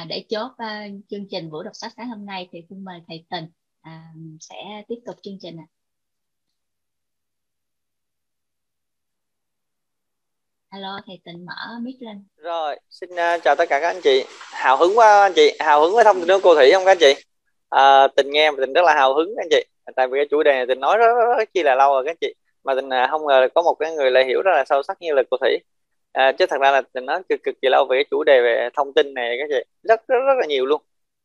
à, để chốt uh, chương trình buổi đọc sách sáng hôm nay thì xin mời thầy Tình à, sẽ tiếp tục chương trình ạ. À. Alo, thầy Tình mở mic lên. Rồi, xin uh, chào tất cả các anh chị. Hào hứng quá anh chị, hào hứng với thông tin của cô Thủy không các anh chị? À, tình nghe tình rất là hào hứng các anh chị. Tại vì cái chủ đề này tình nói rất, rất, rất chi là lâu rồi các anh chị. Mà tình uh, không ngờ có một cái người lại hiểu rất là sâu sắc như là cô Thủy. À, chứ thật ra là tình nói cực cực kỳ lâu về cái chủ đề về thông tin này các chị. Rất rất rất là nhiều luôn.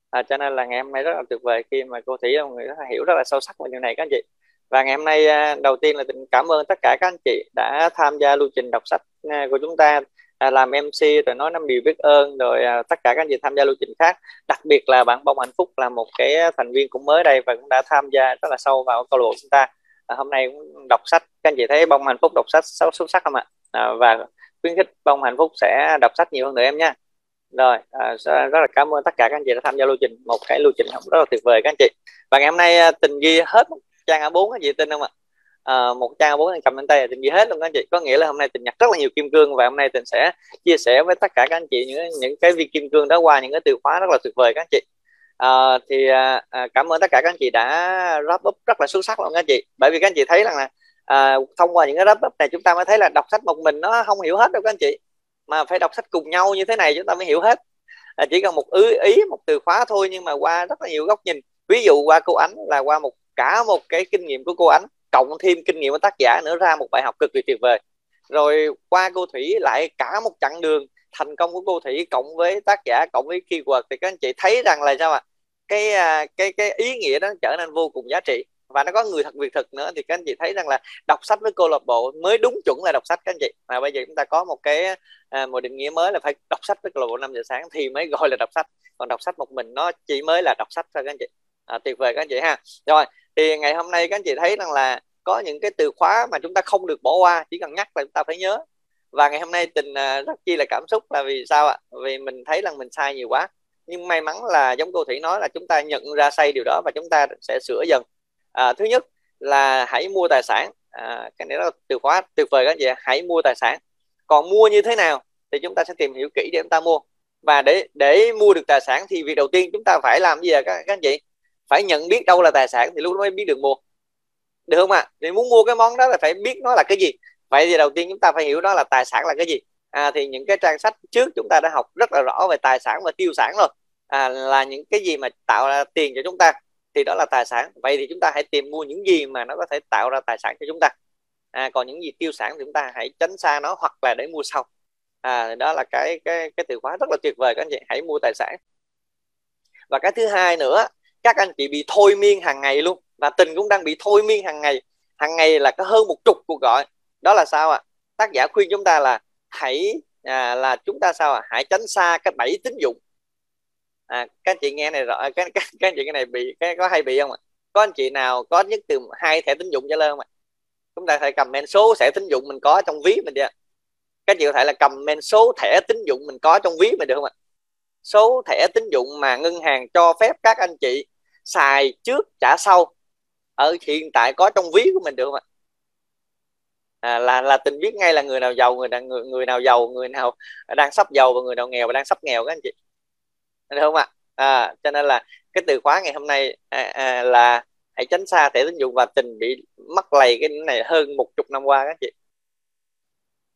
À, cho nên là ngày hôm nay rất là tuyệt vời khi mà cô Thủy là một người rất là hiểu rất là sâu sắc về điều này các anh chị. Và ngày hôm nay à, đầu tiên là tình cảm ơn tất cả các anh chị đã tham gia lưu trình đọc sách à, của chúng ta à, làm MC rồi nói năm điều biết ơn rồi à, tất cả các anh chị tham gia lưu trình khác. Đặc biệt là bạn bông hạnh phúc là một cái thành viên cũng mới đây và cũng đã tham gia rất là sâu vào câu lạc bộ chúng ta. Hôm nay cũng đọc sách. Các anh chị thấy bông hạnh phúc đọc sách xuất sắc không ạ? Và khuyến khích bông hạnh phúc sẽ đọc sách nhiều hơn nữa em nha. Rồi à, rất là cảm ơn tất cả các anh chị đã tham gia lưu trình một cái lưu trình rất là tuyệt vời các anh chị. Và ngày hôm nay à, tình ghi hết một trang A4 các chị tin không ạ? À, một trang A4 cầm lên tay tình ghi hết luôn các anh chị. Có nghĩa là hôm nay tình nhặt rất là nhiều kim cương và hôm nay tình sẽ chia sẻ với tất cả các anh chị những những cái viên kim cương đó qua những cái từ khóa rất là tuyệt vời các anh chị. À, thì à, à cảm ơn tất cả các anh chị đã wrap up rất là xuất sắc luôn các anh chị. Bởi vì các anh chị thấy rằng là à, thông qua những cái lớp này chúng ta mới thấy là đọc sách một mình nó không hiểu hết đâu các anh chị. Mà phải đọc sách cùng nhau như thế này chúng ta mới hiểu hết. À, chỉ cần một ý, ý một từ khóa thôi nhưng mà qua rất là nhiều góc nhìn. Ví dụ qua cô ánh là qua một cả một cái kinh nghiệm của cô ánh cộng thêm kinh nghiệm của tác giả nữa ra một bài học cực kỳ tuyệt vời. Rồi qua cô thủy lại cả một chặng đường thành công của cô thủy cộng với tác giả cộng với keyword thì các anh chị thấy rằng là sao ạ? Cái à, cái cái ý nghĩa đó trở nên vô cùng giá trị và nó có người thật việc thực nữa. Thì các anh chị thấy rằng là đọc sách với câu lạc bộ mới đúng chuẩn là đọc sách các anh chị. Mà bây giờ chúng ta có một cái à, một định nghĩa mới là phải đọc sách với câu lạc bộ 5 giờ sáng thì mới gọi là đọc sách. Còn đọc sách một mình nó chỉ mới là đọc sách thôi các anh chị. À, tuyệt vời các anh chị ha. Rồi thì ngày hôm nay các anh chị thấy rằng là có những cái từ khóa mà chúng ta không được bỏ qua chỉ cần nhắc là chúng ta phải nhớ. Và ngày hôm nay tình à, rất chi là cảm xúc là vì sao ạ? Vì mình thấy rằng mình sai nhiều quá. Nhưng may mắn là giống cô thủy nói là chúng ta nhận ra sai điều đó và chúng ta sẽ sửa dần à, thứ nhất là hãy mua tài sản. À, cái này là từ khóa tuyệt vời các anh chị hãy mua tài sản. Còn mua như thế nào thì chúng ta sẽ tìm hiểu kỹ để chúng ta mua. Và để để mua được tài sản thì việc đầu tiên chúng ta phải làm gì à các, các anh chị? Phải nhận biết đâu là tài sản thì lúc đó mới biết được mua. Được không ạ? À? thì muốn mua cái món đó là phải biết nó là cái gì. Vậy thì đầu tiên chúng ta phải hiểu đó là tài sản là cái gì. À, thì những cái trang sách trước chúng ta đã học rất là rõ về tài sản và tiêu sản rồi. À, là những cái gì mà tạo ra tiền cho chúng ta thì đó là tài sản. Vậy thì chúng ta hãy tìm mua những gì mà nó có thể tạo ra tài sản cho chúng ta. À, còn những gì tiêu sản thì chúng ta hãy tránh xa nó hoặc là để mua sau. À, đó là cái cái cái từ khóa rất là tuyệt vời các anh chị. Hãy mua tài sản. Và cái thứ hai nữa các anh chị bị thôi miên hàng ngày luôn. Và tình cũng đang bị thôi miên hàng ngày. Hàng ngày là có hơn một chục cuộc gọi. Đó là sao ạ? À? tác giả khuyên chúng ta là hãy à, là chúng ta sao ạ? À? hãy tránh xa cái bẫy tín dụng à, các anh chị nghe này rõ các, các, các anh chị cái này bị cái có hay bị không ạ? Có anh chị nào có nhất từ hai thẻ tín dụng trở lên không ạ? Chúng ta phải comment số thẻ tín dụng mình có trong ví mình đi ạ. Các anh chị có thể là comment số thẻ tín dụng mình có trong ví mình được không ạ? Số thẻ tín dụng mà ngân hàng cho phép các anh chị xài trước trả sau ở hiện tại có trong ví của mình được không ạ? À, là là tình biết ngay là người nào giàu người nào người, người nào giàu người nào đang sắp giàu và người nào nghèo và đang sắp nghèo các anh chị được không ạ? À, cho nên là cái từ khóa ngày hôm nay à, à, là hãy tránh xa thẻ tín dụng và tình bị mắc lầy cái này hơn một chục năm qua các chị.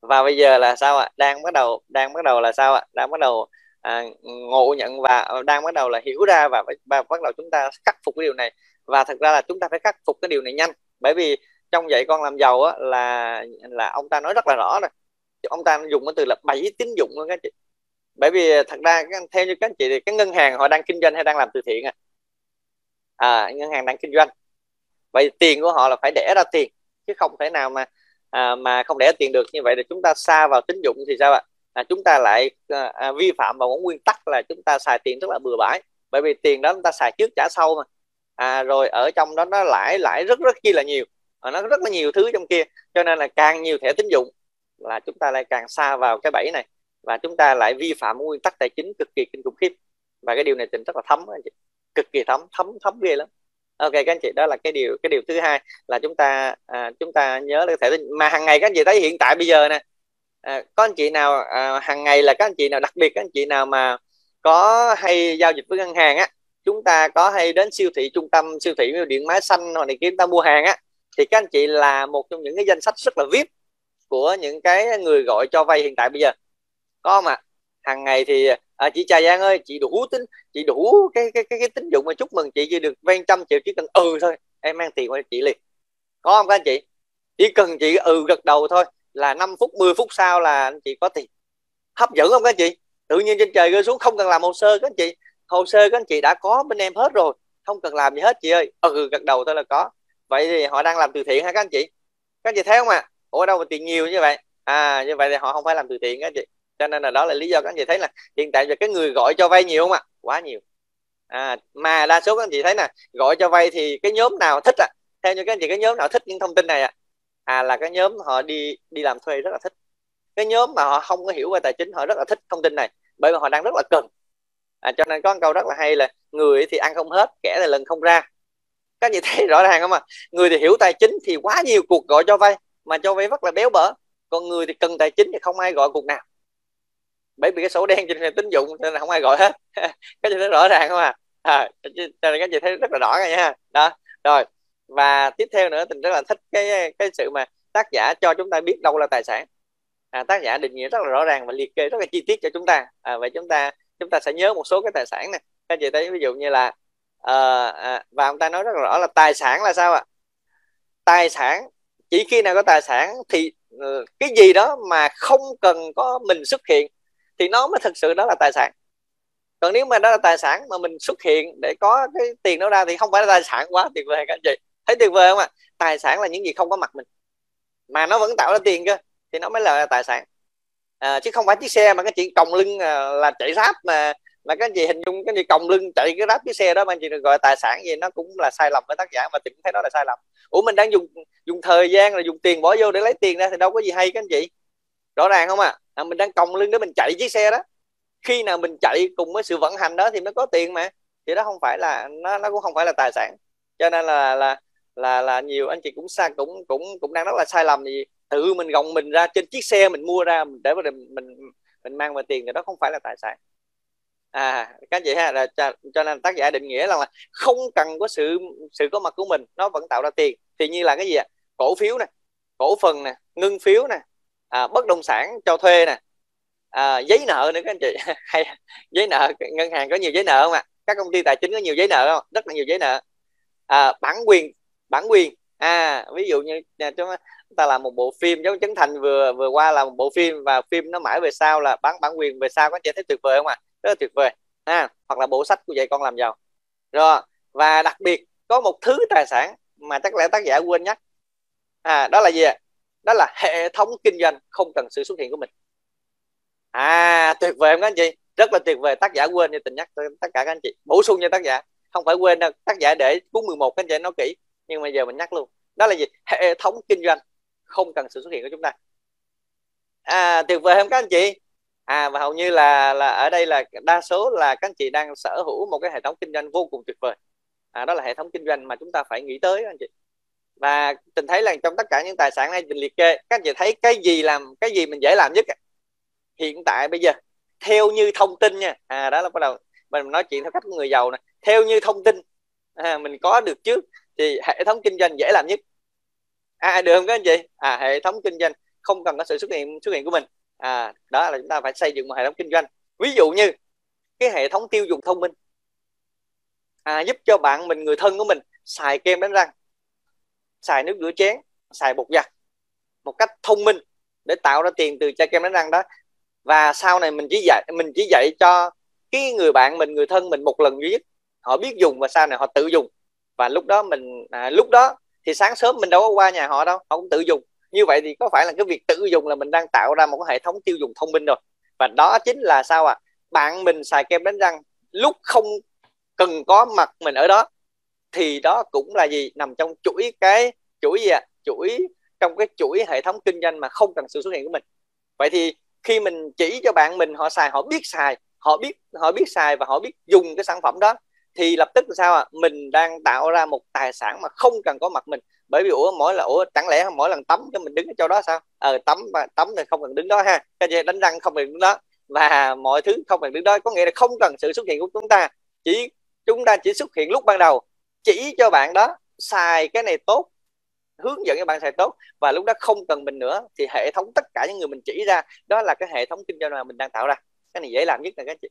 Và bây giờ là sao ạ? Đang bắt đầu đang bắt đầu là sao ạ? Đang bắt đầu à, ngộ nhận và đang bắt đầu là hiểu ra và, và bắt đầu chúng ta khắc phục cái điều này. Và thật ra là chúng ta phải khắc phục cái điều này nhanh. Bởi vì trong dạy con làm giàu á, là là ông ta nói rất là rõ rồi ông ta dùng cái từ là bảy tín dụng luôn các chị bởi vì ờ, thật ra theo như các anh chị thì cái ngân hàng họ đang kinh doanh hay đang làm từ thiện à, à ngân hàng đang kinh doanh. Vậy tiền của họ là phải đẻ ra tiền chứ không thể nào mà à, mà không đẻ tiền được như vậy thì chúng ta xa vào tín dụng thì sao ạ? À, chúng ta lại à, à, vi phạm vào một nguyên tắc là chúng ta xài tiền rất là bừa bãi. Bởi vì tiền đó chúng ta xài trước trả sau mà. À, rồi ở trong đó nó lãi lãi rất rất chi là nhiều. À, nó rất là nhiều thứ trong kia cho nên là càng nhiều thẻ tín dụng là chúng ta lại càng xa vào cái bẫy này và chúng ta lại vi phạm nguyên tắc tài chính cực kỳ kinh khủng khiếp. Và cái điều này tình rất là thấm anh chị. Cực kỳ thấm thấm thấm ghê lắm. Ok các anh chị đó là cái điều cái điều thứ hai là chúng ta à, chúng ta nhớ là thể mà hàng ngày các anh chị thấy hiện tại bây giờ nè à, có anh chị nào à, hàng ngày là các anh chị nào đặc biệt các anh chị nào mà có hay giao dịch với ngân hàng á chúng ta có hay đến siêu thị trung tâm siêu thị điện máy xanh hoặc này kia ta mua hàng á thì các anh chị là một trong những cái danh sách rất là vip của những cái người gọi cho vay hiện tại bây giờ có mà. Hàng ngày thì à, chị Trà Giang ơi chị đủ tính chị đủ cái cái cái, cái tín dụng mà chúc mừng chị chỉ được vay trăm triệu chỉ cần ừ thôi em mang tiền qua chị liền. Có không các anh chị? Chỉ cần chị ừ gật đầu thôi là 5 phút 10 phút sau là anh chị có tiền. Hấp dẫn không các anh chị? Tự nhiên trên trời rơi xuống không cần làm hồ sơ các anh chị. Hồ sơ các anh chị đã có bên em hết rồi không cần làm gì hết chị ơi. Ừ gật đầu thôi là có. Vậy thì họ đang làm từ thiện hả các anh chị? Các anh chị thấy không ạ? À? ủa đâu mà tiền nhiều như vậy? À như vậy thì họ không phải làm từ thiện các anh chị cho nên là đó là lý do các anh chị thấy là hiện tại giờ cái người gọi cho vay nhiều không ạ? Quá nhiều. À, mà đa số các anh chị thấy nè gọi cho vay thì cái nhóm nào thích à theo như các anh chị cái nhóm nào thích những thông tin này à, à là cái nhóm họ đi đi làm thuê rất là thích. Cái nhóm mà họ không có hiểu về tài chính họ rất là thích thông tin này bởi vì họ đang rất là cần. À, cho nên có một câu rất là hay là người thì ăn không hết kẻ thì lần không ra. Các anh chị thấy rõ ràng không ạ? À? người thì hiểu tài chính thì quá nhiều cuộc gọi cho vay mà cho vay rất là béo bở. Còn người thì cần tài chính thì không ai gọi cuộc nào bởi vì cái sổ đen trên tín dụng nên là không ai gọi hết. Cái gì thấy rõ ràng không à, à cái gì thấy rất là rõ rồi nha đó rồi. Và tiếp theo nữa tình rất là thích cái cái sự mà tác giả cho chúng ta biết đâu là tài sản. À, tác giả định nghĩa rất là rõ ràng và liệt kê rất là chi tiết cho chúng ta. À, vậy chúng ta chúng ta sẽ nhớ một số cái tài sản này các chị thấy ví dụ như là à, à, và ông ta nói rất là rõ là tài sản là sao ạ? Tài sản chỉ khi nào có tài sản thì ừ, cái gì đó mà không cần có mình xuất hiện thì nó mới thực sự đó là tài sản. Còn nếu mà đó là tài sản mà mình xuất hiện để có cái tiền đó ra thì không phải là tài sản quá tuyệt vời các anh chị. Thấy tuyệt vời không ạ? Tài sản là những gì không có mặt mình. Mà nó vẫn tạo ra tiền cơ thì nó mới là tài sản. À, chứ không phải chiếc xe mà cái chị còng lưng à, là chạy ráp mà mà các anh chị hình dung cái gì còng lưng chạy cái ráp chiếc xe đó mà anh chị được gọi là tài sản gì nó cũng là sai lầm với tác giả mà cũng thấy đó là sai lầm. Ủa mình đang dùng dùng thời gian là dùng tiền bỏ vô để lấy tiền ra thì đâu có gì hay các anh chị rõ ràng không ạ à? à, mình đang còng lưng để mình chạy chiếc xe đó. Khi nào mình chạy cùng với sự vận hành đó thì mới có tiền mà. Thì đó không phải là nó nó cũng không phải là tài sản. Cho nên là là là là nhiều anh chị cũng sai cũng cũng cũng đang rất là sai lầm gì tự mình gồng mình ra trên chiếc xe mình mua ra để mình mình mình mang về tiền thì đó không phải là tài sản. À các anh chị ha là cho, cho nên tác giả định nghĩa là, là không cần có sự sự có mặt của mình nó vẫn tạo ra tiền. Thì như là cái gì ạ? Cổ phiếu nè cổ phần nè ngưng phiếu nè à, bất động sản cho thuê nè. À, giấy nợ nữa các anh chị. Hay giấy nợ ngân hàng có nhiều giấy nợ không ạ? Các công ty tài chính có nhiều giấy nợ không? Rất là nhiều giấy nợ. À, bản quyền bản quyền. À ví dụ như à, chúng ta làm một bộ phim giống Trấn Thành vừa vừa qua là một bộ phim và phim nó mãi về sau là bán bản quyền về sau có chị thấy tuyệt vời không ạ? À? rất là tuyệt vời. À, hoặc là bộ sách của dạy con làm giàu. Rồi và đặc biệt có một thứ tài sản mà chắc lẽ tác giả quên nhắc. À đó là gì ạ? Đó là hệ thống kinh doanh không cần sự xuất hiện của mình. À tuyệt vời không các anh chị. Rất là tuyệt vời. Tác giả quên như tình nhắc tất cả các anh chị. Bổ sung cho tác giả. Không phải quên đâu. Tác giả để cuốn 11 các anh chị nói kỹ. Nhưng mà giờ mình nhắc luôn. Đó là gì? Hệ thống kinh doanh không cần sự xuất hiện của chúng ta. À tuyệt vời không các anh chị. À và hầu như là là ở đây là đa số là các anh chị đang sở hữu một cái hệ thống kinh doanh vô cùng tuyệt vời. À, đó là hệ thống kinh doanh mà chúng ta phải nghĩ tới anh chị và tình thấy là trong tất cả những tài sản này mình liệt kê các anh chị thấy cái gì làm cái gì mình dễ làm nhất hiện tại bây giờ theo như thông tin nha. À đó là bắt đầu mình nói chuyện theo cách của người giàu này theo như thông tin à, mình có được trước thì hệ thống kinh doanh dễ làm nhất. À được không các anh chị? À hệ thống kinh doanh không cần có sự xuất hiện xuất hiện của mình. À đó là chúng ta phải xây dựng một hệ thống kinh doanh. Ví dụ như cái hệ thống tiêu dùng thông minh à, giúp cho bạn mình người thân của mình xài kem đánh răng xài nước rửa chén xài bột giặt một cách thông minh để tạo ra tiền từ chai kem đánh răng đó. Và sau này mình chỉ dạy mình chỉ dạy cho cái người bạn mình người thân mình một lần duy nhất. Họ biết dùng và sau này họ tự dùng. Và lúc đó mình à, lúc đó thì sáng sớm mình đâu có qua nhà họ đâu họ cũng tự dùng. Như vậy thì có phải là cái việc tự dùng là mình đang tạo ra một cái hệ thống tiêu dùng thông minh rồi. Và đó chính là sao à bạn mình xài kem đánh răng lúc không cần có mặt mình ở đó thì đó cũng là gì? Nằm trong chuỗi cái chuỗi gì ạ? À? chuỗi, trong cái chuỗi hệ thống kinh doanh mà không cần sự xuất hiện của mình. Vậy thì khi mình chỉ cho bạn mình, họ xài, họ biết xài, họ biết họ biết xài và họ biết dùng cái sản phẩm đó, thì lập tức là sao ạ? À? mình đang tạo ra một tài sản mà không cần có mặt mình. Bởi vì ủa, mỗi là, ủa, chẳng lẽ mỗi lần tắm cho mình đứng ở chỗ đó sao? Ờ tắm tắm thì không cần đứng đó ha. Cái gì? Đánh răng không cần đứng đó. Và mọi thứ không cần đứng đó có nghĩa là không cần sự xuất hiện của chúng ta. Chỉ, chúng ta chỉ xuất hiện lúc ban đầu chỉ cho bạn đó xài cái này tốt, hướng dẫn cho bạn xài tốt, và lúc đó không cần mình nữa, thì hệ thống tất cả những người mình chỉ ra, đó là cái hệ thống kinh doanh mà mình đang tạo ra. Cái này dễ làm nhất là các chị.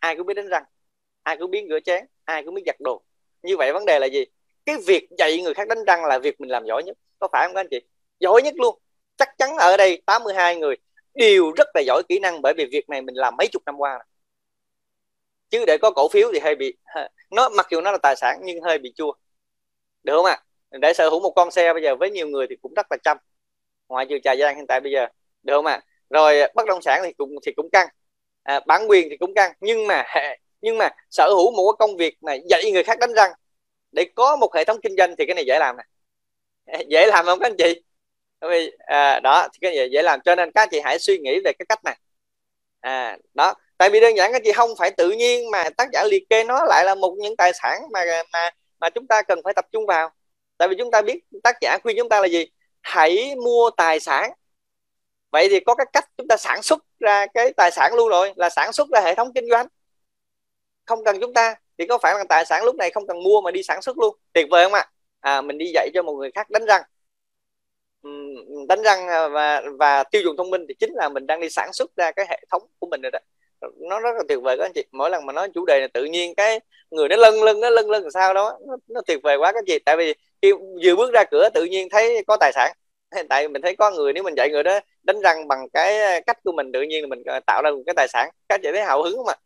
Ai cũng biết đánh răng, ai cũng biết rửa chén, ai cũng biết giặt đồ. Như vậy vấn đề là gì? Cái việc dạy người khác đánh răng là việc mình làm giỏi nhất. Có phải không các anh chị? Giỏi nhất luôn. Chắc chắn ở đây 82 người đều rất là giỏi kỹ năng, bởi vì việc này mình làm mấy chục năm qua chứ để có cổ phiếu thì hơi bị nó mặc dù nó là tài sản nhưng hơi bị chua. Được không ạ? À? để sở hữu một con xe bây giờ với nhiều người thì cũng rất là chăm. Ngoại trừ trà giang hiện tại bây giờ. Được không ạ? À? rồi bất động sản thì cũng thì cũng căng. À, bản quyền thì cũng căng. Nhưng mà nhưng mà sở hữu một cái công việc mà dạy người khác đánh răng để có một hệ thống kinh doanh thì cái này dễ làm nè. Dễ làm không các anh chị? Vì à, đó thì cái gì dễ làm. Cho nên các anh chị hãy suy nghĩ về cái cách này. À đó tại vì đơn giản các chị không phải tự nhiên mà tác giả liệt kê nó lại là một những tài sản mà mà mà chúng ta cần phải tập trung vào. Tại vì chúng ta biết tác giả khuyên chúng ta là gì? Hãy mua tài sản. Vậy thì có cái cách chúng ta sản xuất ra cái tài sản luôn rồi là sản xuất ra hệ thống kinh doanh. Không cần chúng ta thì có phải là tài sản lúc này không cần mua mà đi sản xuất luôn? Tuyệt vời không ạ? À, mình đi dạy cho một người khác đánh răng. Đánh răng à, và và tiêu dùng thông minh thì chính là mình đang đi sản xuất ra cái hệ thống của mình rồi đó nó rất là tuyệt vời các anh chị. Mỗi lần mà nói chủ đề này tự nhiên cái người nó lân lân nó lân lân làm sao đó nó, nó tuyệt vời quá các anh chị. Tại vì khi vừa bước ra cửa tự nhiên thấy có tài sản. Tại mình thấy có người nếu mình dạy người đó đánh răng bằng cái cách của mình tự nhiên là mình ờ, tạo ra một cái tài sản. Các anh chị thấy hào hứng không ạ?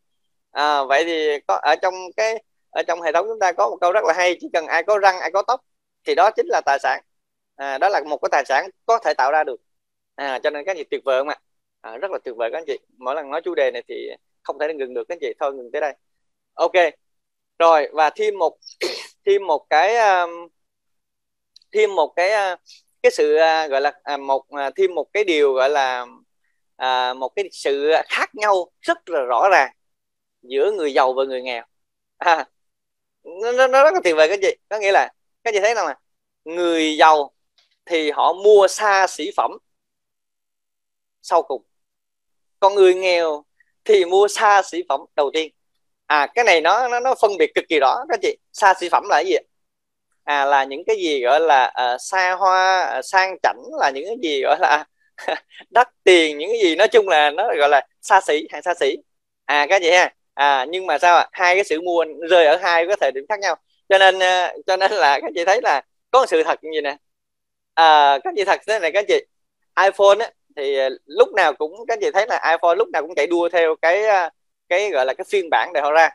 À, vậy thì có ở trong cái ở trong hệ thống chúng ta có một câu rất là hay chỉ cần ai có răng ai có tóc thì đó chính là tài sản. À, đó là một cái tài sản có thể tạo ra được. À, cho nên các anh chị tuyệt vời không ạ? À, rất là tuyệt vời các anh chị. Mỗi lần nói chủ đề này thì không thể ngừng được các anh chị. Thôi ngừng tới đây. Ok. Rồi và thêm một thêm một cái um, thêm một cái uh, cái sự uh, gọi là à, một à, thêm một cái điều gọi là à, một cái sự khác nhau rất là rõ ràng giữa người giàu và người nghèo. À, nó, nó rất là tuyệt vời các chị. Có nghĩa là các chị thấy rằng là người giàu thì họ mua xa xỉ phẩm sau cùng còn người nghèo thì mua xa xỉ phẩm đầu tiên. À cái này nó nó nó phân biệt cực kỳ rõ các chị. Xa xỉ phẩm là cái gì à là những cái gì gọi là uh, xa hoa uh, sang chảnh là những cái gì gọi là đắt tiền những cái gì nói chung là nó gọi là xa xỉ hàng xa xỉ. À các chị ha. À nhưng mà sao ạ? Hai cái sự mua rơi ở hai cái thời điểm khác nhau. Cho nên uh, cho nên là các chị thấy là có một sự thật như gì nè. À, các chị thật thế này các chị. iPhone á, thì ờ, lúc nào cũng các chị thấy là iPhone lúc nào cũng chạy đua theo cái ờ, cái gọi là cái phiên bản để họ ra.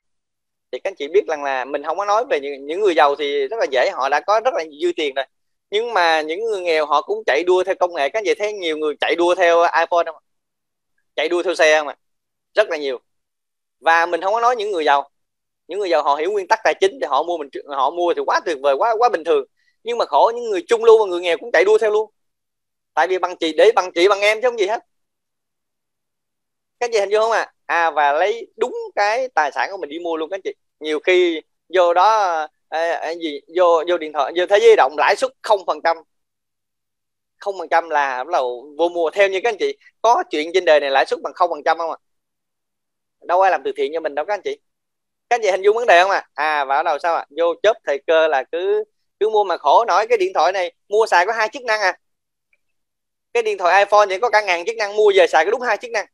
Thì các chị biết rằng là mình không có nói về những, những người giàu thì rất là dễ họ đã có rất là dư tiền rồi. Nhưng mà những người nghèo họ cũng chạy đua theo công nghệ. Các chị thấy nhiều người chạy đua theo iPhone không chạy đua theo xe không ạ? Rất là nhiều. Và mình không có nói những người giàu. Những người giàu họ hiểu nguyên tắc tài chính thì họ mua mình họ mua thì quá tuyệt vời quá quá bình thường. Nhưng mà khổ những người trung lưu và người nghèo cũng chạy đua theo luôn tại vì bằng chị để bằng chị bằng em chứ không gì hết. Các chị hình dung không à? À và lấy đúng cái tài sản của mình đi mua luôn các chị. Nhiều khi vô đó à, à, gì vô vô điện thoại vô thế giới động lãi suất không phần trăm. Không phần trăm là bắt đầu vô mua. Theo như các anh chị có chuyện trên đời này lãi suất bằng không phần trăm không ạ? À? đâu ai làm từ thiện cho mình đâu các anh chị. Các anh chị hình dung vấn đề không ạ? À? à và ở đầu sao ạ? À? vô chớp thời cơ là cứ cứ mua mà khổ. Nói cái điện thoại này mua xài có hai chức năng à cái điện thoại iPhone thì có cả ngàn chức năng mua về xài có đúng hai chức năng.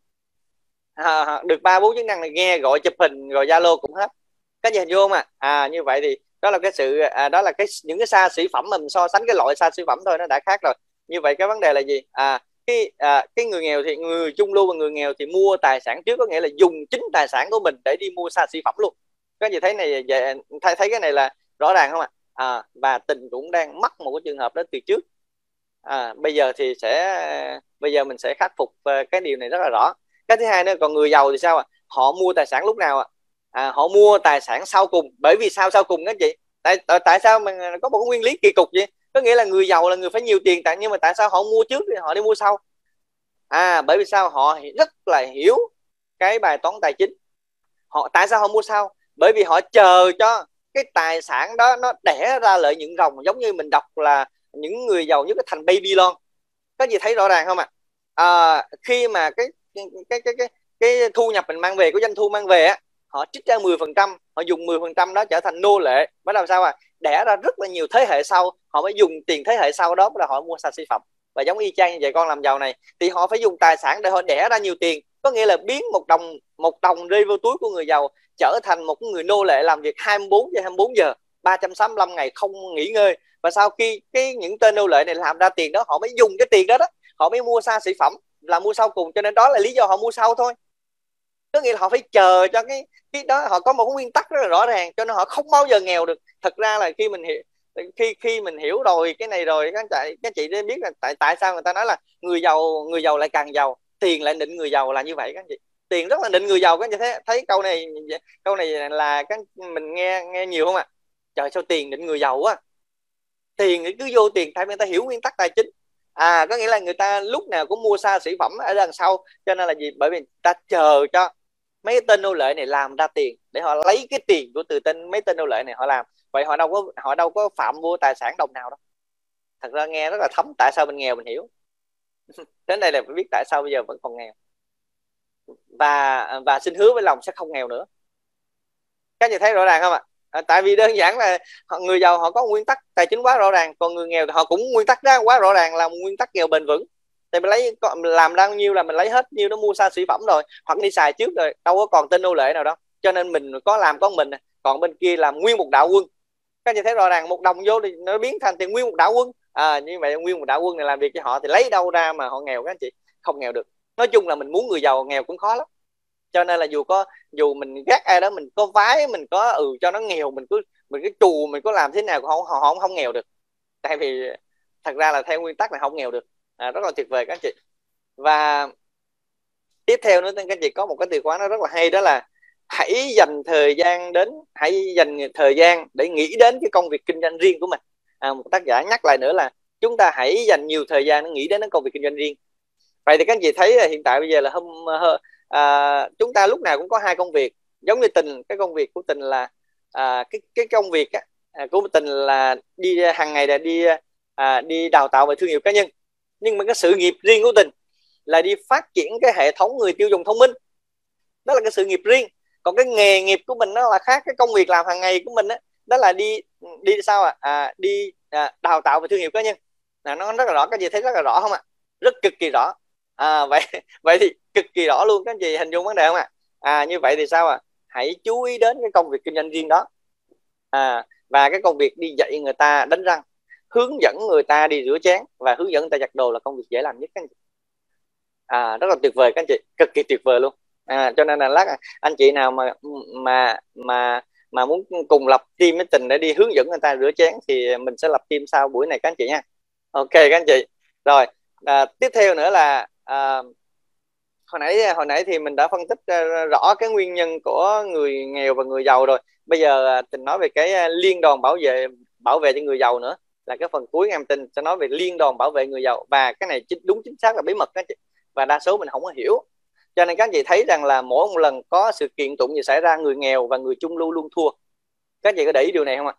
À, à, được ba bốn chức năng này nghe gọi chụp hình rồi Zalo cũng hết. Cái gì hình vô mà. À như vậy thì đó là cái sự à, đó là cái những cái xa xỉ phẩm mình so sánh cái loại xa xỉ phẩm thôi nó đã khác rồi. Như vậy cái vấn đề là gì? À cái à, cái người nghèo thì người trung lưu và người nghèo thì mua tài sản trước có nghĩa là dùng chính tài sản của mình để đi mua xa xỉ phẩm luôn. Các gì thấy này dạ, thấy thấy cái này là rõ ràng không ạ? À, và tình cũng đang mắc một cái trường hợp đó từ trước à, bây giờ thì sẽ bây giờ mình sẽ khắc phục ờ, cái điều này rất là rõ. Cái thứ hai nữa còn người giàu thì sao ạ? Họ mua tài sản lúc nào ạ? À, họ mua tài sản sau cùng. Bởi vì sao sau cùng đó chị? Tại tại, tại sao mà có một nguyên lý kỳ cục vậy? Có nghĩa là người giàu là người phải nhiều tiền tại nhưng mà tại sao họ mua trước thì họ đi mua sau? À bởi vì sao? Họ rất là hiểu cái bài toán tài chính. Họ tại sao họ mua sau? Bởi vì họ chờ cho cái tài sản đó nó đẻ ra lợi nhuận ròng giống như mình đọc là những người giàu nhất thành baby loan có gì thấy rõ ràng không ạ? À? à, khi mà cái cái cái cái cái thu nhập mình mang về của doanh thu mang về á họ trích ra 10% họ dùng 10% đó trở thành nô lệ. Bắt đầu sao à đẻ ra rất là nhiều thế hệ sau họ mới dùng tiền thế hệ sau đó là họ mua sản phẩm. Và giống y chang như vậy con làm giàu này thì họ phải dùng tài sản để họ đẻ ra nhiều tiền. Có nghĩa là biến một đồng một đồng rơi vô túi của người giàu trở thành một người nô lệ làm việc 24 trên 24 giờ 365 ngày không nghỉ ngơi và sau khi cái những tên nô lệ này làm ra tiền đó, họ mới dùng cái tiền đó đó, họ mới mua xa xỉ phẩm, là mua sau cùng, cho nên đó là lý do họ mua sau thôi. Có nghĩa là họ phải chờ cho cái cái đó, họ có một cái nguyên tắc rất là rõ ràng, cho nên họ không bao giờ nghèo được. Thật ra là khi mình hiểu, khi khi mình hiểu rồi, cái này rồi, các chị các chị nên biết là tại tại sao người ta nói là người giàu người giàu lại càng giàu, tiền lại định người giàu là như vậy, các chị. Tiền rất là định người giàu, các chị thấy thấy câu này câu này là các mình nghe nghe nhiều không ạ? À? trời, sao tiền định người giàu quá tiền thì cứ vô tiền thay người ta hiểu nguyên tắc tài chính. À có nghĩa là người ta lúc nào cũng mua xa sĩ phẩm ở đằng sau. Cho nên là gì? Bởi vì ta chờ cho mấy tên nô lệ này làm ra tiền để họ lấy cái tiền của từ tên mấy tên nô lệ này họ làm. Vậy họ đâu có, họ đâu có phạm vô tài sản đồng nào đâu. Thật ra nghe rất là thấm, tại sao mình nghèo mình hiểu. Đến đây là phải biết tại sao bây giờ vẫn còn nghèo. Và và xin hứa với lòng sẽ không nghèo nữa. Các chị thấy rõ ràng không ạ? À, tại vì đơn giản là họ, người giàu họ có nguyên tắc tài chính quá rõ ràng còn người nghèo họ cũng nguyên tắc ra quá rõ ràng là nguyên tắc nghèo bền vững. Thì mình lấy làm bao nhiêu là mình lấy hết nhiêu nó mua xa sản phẩm rồi hoặc đi xài trước rồi đâu có còn tên nô lệ nào đâu. Cho nên mình có làm có mình còn bên kia làm nguyên một đạo quân. Các chị thấy rõ ràng một đồng vô thì nó biến thành tiền nguyên một đạo quân. À như vậy nguyên một đạo quân này làm việc cho họ thì lấy đâu ra mà họ nghèo các anh chị? Không nghèo được. Nói chung là mình muốn người giàu nghèo cũng khó lắm cho nên là dù có dù mình ghét ai đó mình có vái mình có ừ cho nó nghèo mình cứ mình cứ trù mình có làm thế nào cũng không họ không không nghèo được. Tại vì thật ra là theo nguyên tắc là không nghèo được. À, rất là tuyệt vời các anh chị. Và tiếp theo nữa các anh chị có một cái từ khóa nó rất là hay đó là hãy dành thời gian đến hãy dành thời gian để nghĩ đến cái công việc kinh doanh riêng của mình. À, một tác giả nhắc lại nữa là chúng ta hãy dành nhiều thời gian để nghĩ đến cái công việc kinh doanh riêng. Vậy thì các anh chị thấy là hiện tại bây giờ là hôm à, chúng ta lúc nào cũng có hai công việc. Giống như tình cái công việc của tình là à, cái cái công việc á, à, của tình là đi hàng ngày là đi à, đi đào tạo về thương hiệu cá nhân. Nhưng mà cái sự nghiệp riêng của tình là đi phát triển cái hệ thống người tiêu dùng thông minh. Đó là cái sự nghiệp riêng. Còn cái nghề nghiệp của mình nó là khác. Cái công việc làm hàng ngày của mình đó, đó là đi đi sao à, à đi à, đào tạo về thương hiệu cá nhân. Là nó rất là rõ. Các gì thấy rất là rõ không ạ? Rất cực kỳ rõ à vậy vậy thì cực kỳ rõ luôn các anh chị hình dung vấn đề không ạ? À? à như vậy thì sao ạ? À? hãy chú ý đến cái công việc kinh doanh riêng đó. À và cái công việc đi dạy người ta đánh răng hướng dẫn người ta đi rửa chén và hướng dẫn người ta giặt đồ là công việc dễ làm nhất các anh chị. À rất là tuyệt vời các anh chị. Cực kỳ tuyệt vời luôn. À cho nên là lát anh chị nào mà mà mà mà muốn cùng lập team với tình để đi hướng dẫn người ta rửa chén thì mình sẽ lập team sau buổi này các anh chị nha. Ok các anh chị. Rồi à, tiếp theo nữa là à, hồi nãy hồi nãy thì mình đã phân tích ờ, rõ cái nguyên nhân của người nghèo và người giàu rồi. Bây giờ à, tình nói về cái à, liên đoàn bảo vệ bảo vệ cho người giàu nữa là cái phần cuối em tin sẽ nói về liên đoàn bảo vệ người giàu. Và cái này chính đúng chính xác là bí mật các chị và đa số mình không có hiểu. Cho nên các anh chị thấy rằng là mỗi một lần có sự kiện tụng gì xảy ra người nghèo và người trung lưu luôn thua. Các anh chị có để ý điều này không ạ?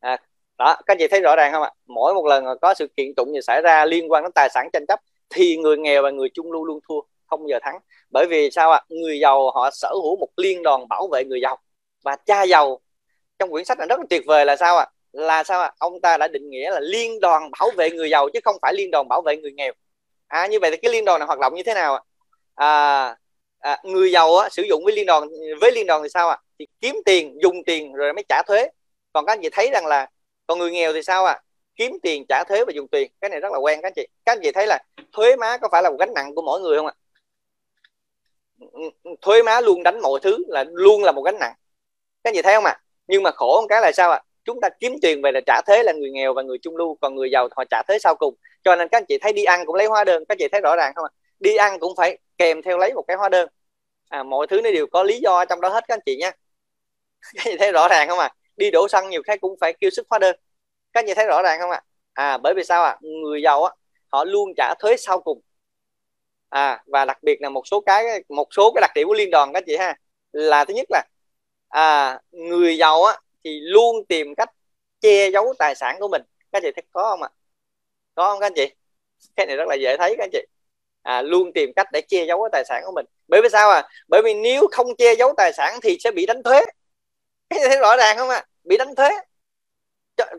À, đó các anh chị thấy rõ ràng không ạ? Mỗi một lần có sự kiện tụng gì xảy ra liên quan đến tài sản tranh chấp thì người nghèo và người trung lưu luôn thua không giờ thắng. Bởi vì sao ạ? Người giàu họ sở hữu một liên đoàn bảo vệ người giàu. Và cha giàu trong quyển sách này rất là tuyệt vời là sao ạ? Là sao ạ? Ông ta đã định nghĩa là liên đoàn bảo vệ người giàu chứ không phải liên đoàn bảo vệ người nghèo. À như vậy thì cái liên đoàn này hoạt động như thế nào ạ? À, à, người giàu á, sử dụng với liên đoàn với liên đoàn thì sao ạ? Thì kiếm tiền dùng tiền rồi mới trả thuế. Còn các anh chị thấy rằng là còn người nghèo thì sao ạ? Kiếm tiền trả thuế và dùng tiền. Cái này rất là quen các anh chị. Các anh chị thấy là thuế má có phải là một gánh nặng của mỗi người không ạ? Thuế má luôn đánh mọi thứ là luôn là một gánh nặng. Các anh chị thấy không ạ? Nhưng mà khổ một cái là sao ạ? Chúng ta kiếm tiền về là trả thuế là người nghèo và người trung lưu còn người giàu họ trả thuế sau cùng. Cho nên các anh chị thấy đi ăn cũng lấy hóa đơn các anh chị thấy rõ ràng không ạ? Đi ăn cũng phải kèm theo lấy một cái hóa đơn. À, mọi thứ nó đều có lý do trong đó hết các anh chị nha các anh chị thấy rõ ràng không ạ? À? đi đổ xăng nhiều cái cũng phải kêu sức hóa đơn các anh chị thấy rõ ràng không ạ? À? à bởi vì sao ạ? À? người giàu á họ luôn trả thuế sau cùng. À và đặc biệt là một số cái một số cái đặc điểm của liên đoàn các chị ha là thứ nhất là à người giàu á thì luôn tìm cách che giấu tài sản của mình. Các chị thấy có không ạ? Có không các anh chị? Cái này rất là dễ thấy các anh chị. À, luôn tìm cách để che giấu cái tài sản của mình. Bởi vì sao à bởi vì nếu không che giấu tài sản thì sẽ bị đánh thuế. Cái thấy rõ ràng không ạ? À? bị đánh thuế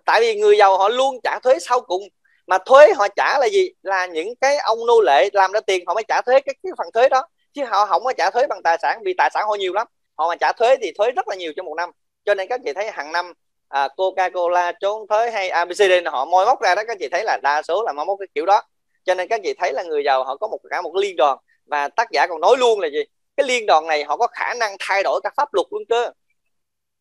tại vì người giàu họ luôn trả thuế sau cùng. Mà thuế họ trả là gì? Là những cái ông nô lệ làm ra tiền họ mới trả thuế cái, cái phần thuế đó. Chứ họ không có trả thuế bằng tài sản vì tài sản họ nhiều lắm. Họ mà trả thuế thì thuế rất là nhiều trong một năm. Cho nên các chị thấy hàng năm à, Coca Cola trốn thuế hay ABCD họ moi móc ra đó các chị thấy là đa số là moi móc cái kiểu đó. Cho nên các chị thấy là người giàu họ có một cả một liên đoàn. Và tác giả còn nói luôn là gì? Cái liên đoàn này họ có khả năng thay đổi các pháp luật luôn cơ.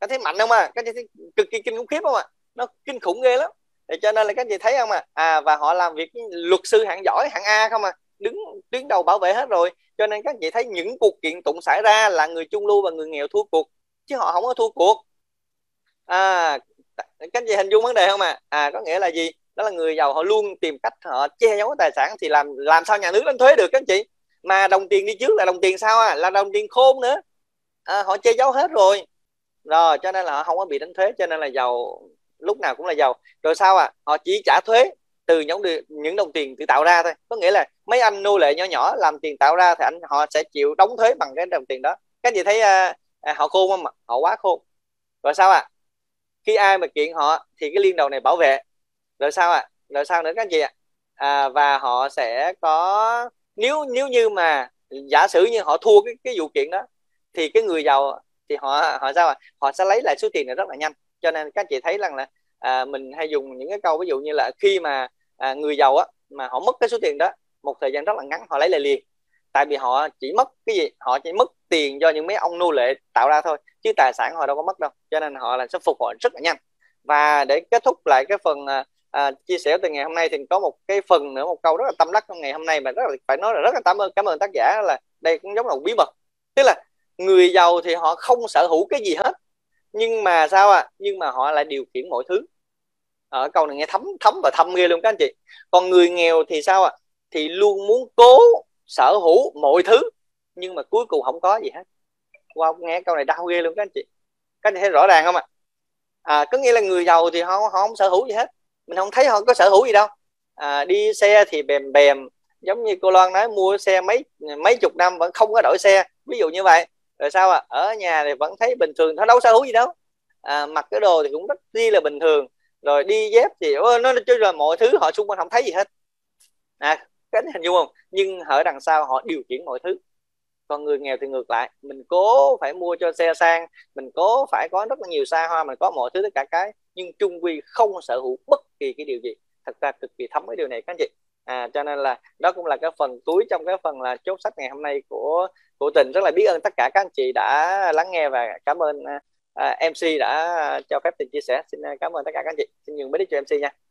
Các thấy mạnh không à các chị thấy cực kỳ kinh khủng khiếp không ạ? à? Nó kinh khủng ghê lắm. Để cho nên là các chị thấy không à à và họ làm việc luật sư hạng giỏi hạng A không à đứng tuyến đầu bảo vệ hết rồi. Cho nên các chị thấy những cuộc kiện tụng xảy ra là người trung lưu và người nghèo thua cuộc chứ họ không có thua cuộc. À các chị hình dung vấn đề không à à có nghĩa là gì? Đó là người giàu họ luôn tìm cách họ che giấu tài sản thì làm làm sao nhà nước đánh thuế được các chị? Mà đồng tiền đi trước là đồng tiền sao à là đồng tiền khôn nữa. À, họ che giấu hết rồi. Rồi cho nên là họ không có bị đánh thuế cho nên là giàu lúc nào cũng là giàu. Rồi sao à họ chỉ trả thuế từ những những đồng tiền tự tạo ra thôi. Có nghĩa là mấy anh nô lệ nhỏ nhỏ làm tiền tạo ra thì anh họ sẽ chịu đóng thuế bằng cái đồng tiền đó. Các anh chị thấy à, à, họ khôn không họ quá khôn. Rồi sao à khi ai mà kiện họ thì cái liên đầu này bảo vệ. Rồi sao ạ? À? rồi sao nữa? Các anh chị ạ? À? và họ sẽ có nếu nếu như mà giả sử như họ thua cái cái vụ kiện đó thì cái người giàu thì họ họ sao à? họ sẽ lấy lại số tiền này rất là nhanh cho nên các chị thấy rằng là à, mình hay dùng những cái câu ví dụ như là khi mà à, người giàu á mà họ mất cái số tiền đó một thời gian rất là ngắn họ lấy lại liền. Tại vì họ chỉ mất cái gì? Họ chỉ mất tiền do những mấy ông nô lệ tạo ra thôi chứ tài sản họ đâu có mất đâu. Cho nên họ là sẽ phục hồi rất là nhanh. Và để kết thúc lại cái phần à, à, chia sẻ từ ngày hôm nay thì có một cái phần nữa một câu rất là tâm đắc trong ngày hôm nay mà rất là phải nói là rất là cảm ơn cảm ơn tác giả là đây cũng giống là một bí mật. Tức là người giàu thì họ không sở hữu cái gì hết nhưng mà sao à nhưng mà họ lại điều khiển mọi thứ. Ở câu này nghe thấm thấm và thâm ghê luôn các anh chị. Còn người nghèo thì sao à thì luôn muốn cố sở hữu mọi thứ nhưng mà cuối cùng không có gì hết. Qua wow, nghe câu này đau ghê luôn các anh chị. Các anh chị thấy rõ ràng không ạ? À? à có nghĩa là người giàu thì họ, họ không sở hữu gì hết. Mình không thấy họ có sở hữu gì đâu. À, đi xe thì bèm bèm. Giống như cô Loan nói mua xe mấy mấy chục năm vẫn không có đổi xe. Ví dụ như vậy rồi sao à ở nhà thì vẫn thấy bình thường nó đâu sở hữu gì đâu. À, mặc cái đồ thì cũng rất đi là bình thường. Rồi đi dép thì nó nói chung là mọi thứ họ xung quanh không thấy gì hết. À cái hình dung không? Nhưng ở đằng sau họ điều khiển mọi thứ. Còn người nghèo thì ngược lại. Mình cố phải mua cho xe sang mình cố phải có rất là nhiều xa hoa mình có mọi thứ tất cả cái nhưng trung quy không sở hữu bất kỳ cái điều gì. Thật ra cực kỳ thấm cái điều này các anh chị à cho nên là đó cũng là cái phần cuối trong cái phần là chốt sách ngày hôm nay của của tình. Rất là biết ơn tất cả các anh chị đã lắng nghe và cảm ơn uh, à, à MC đã cho phép tình chia sẻ. Xin à, cảm ơn tất cả các anh chị. Xin nhường mic cho MC nha.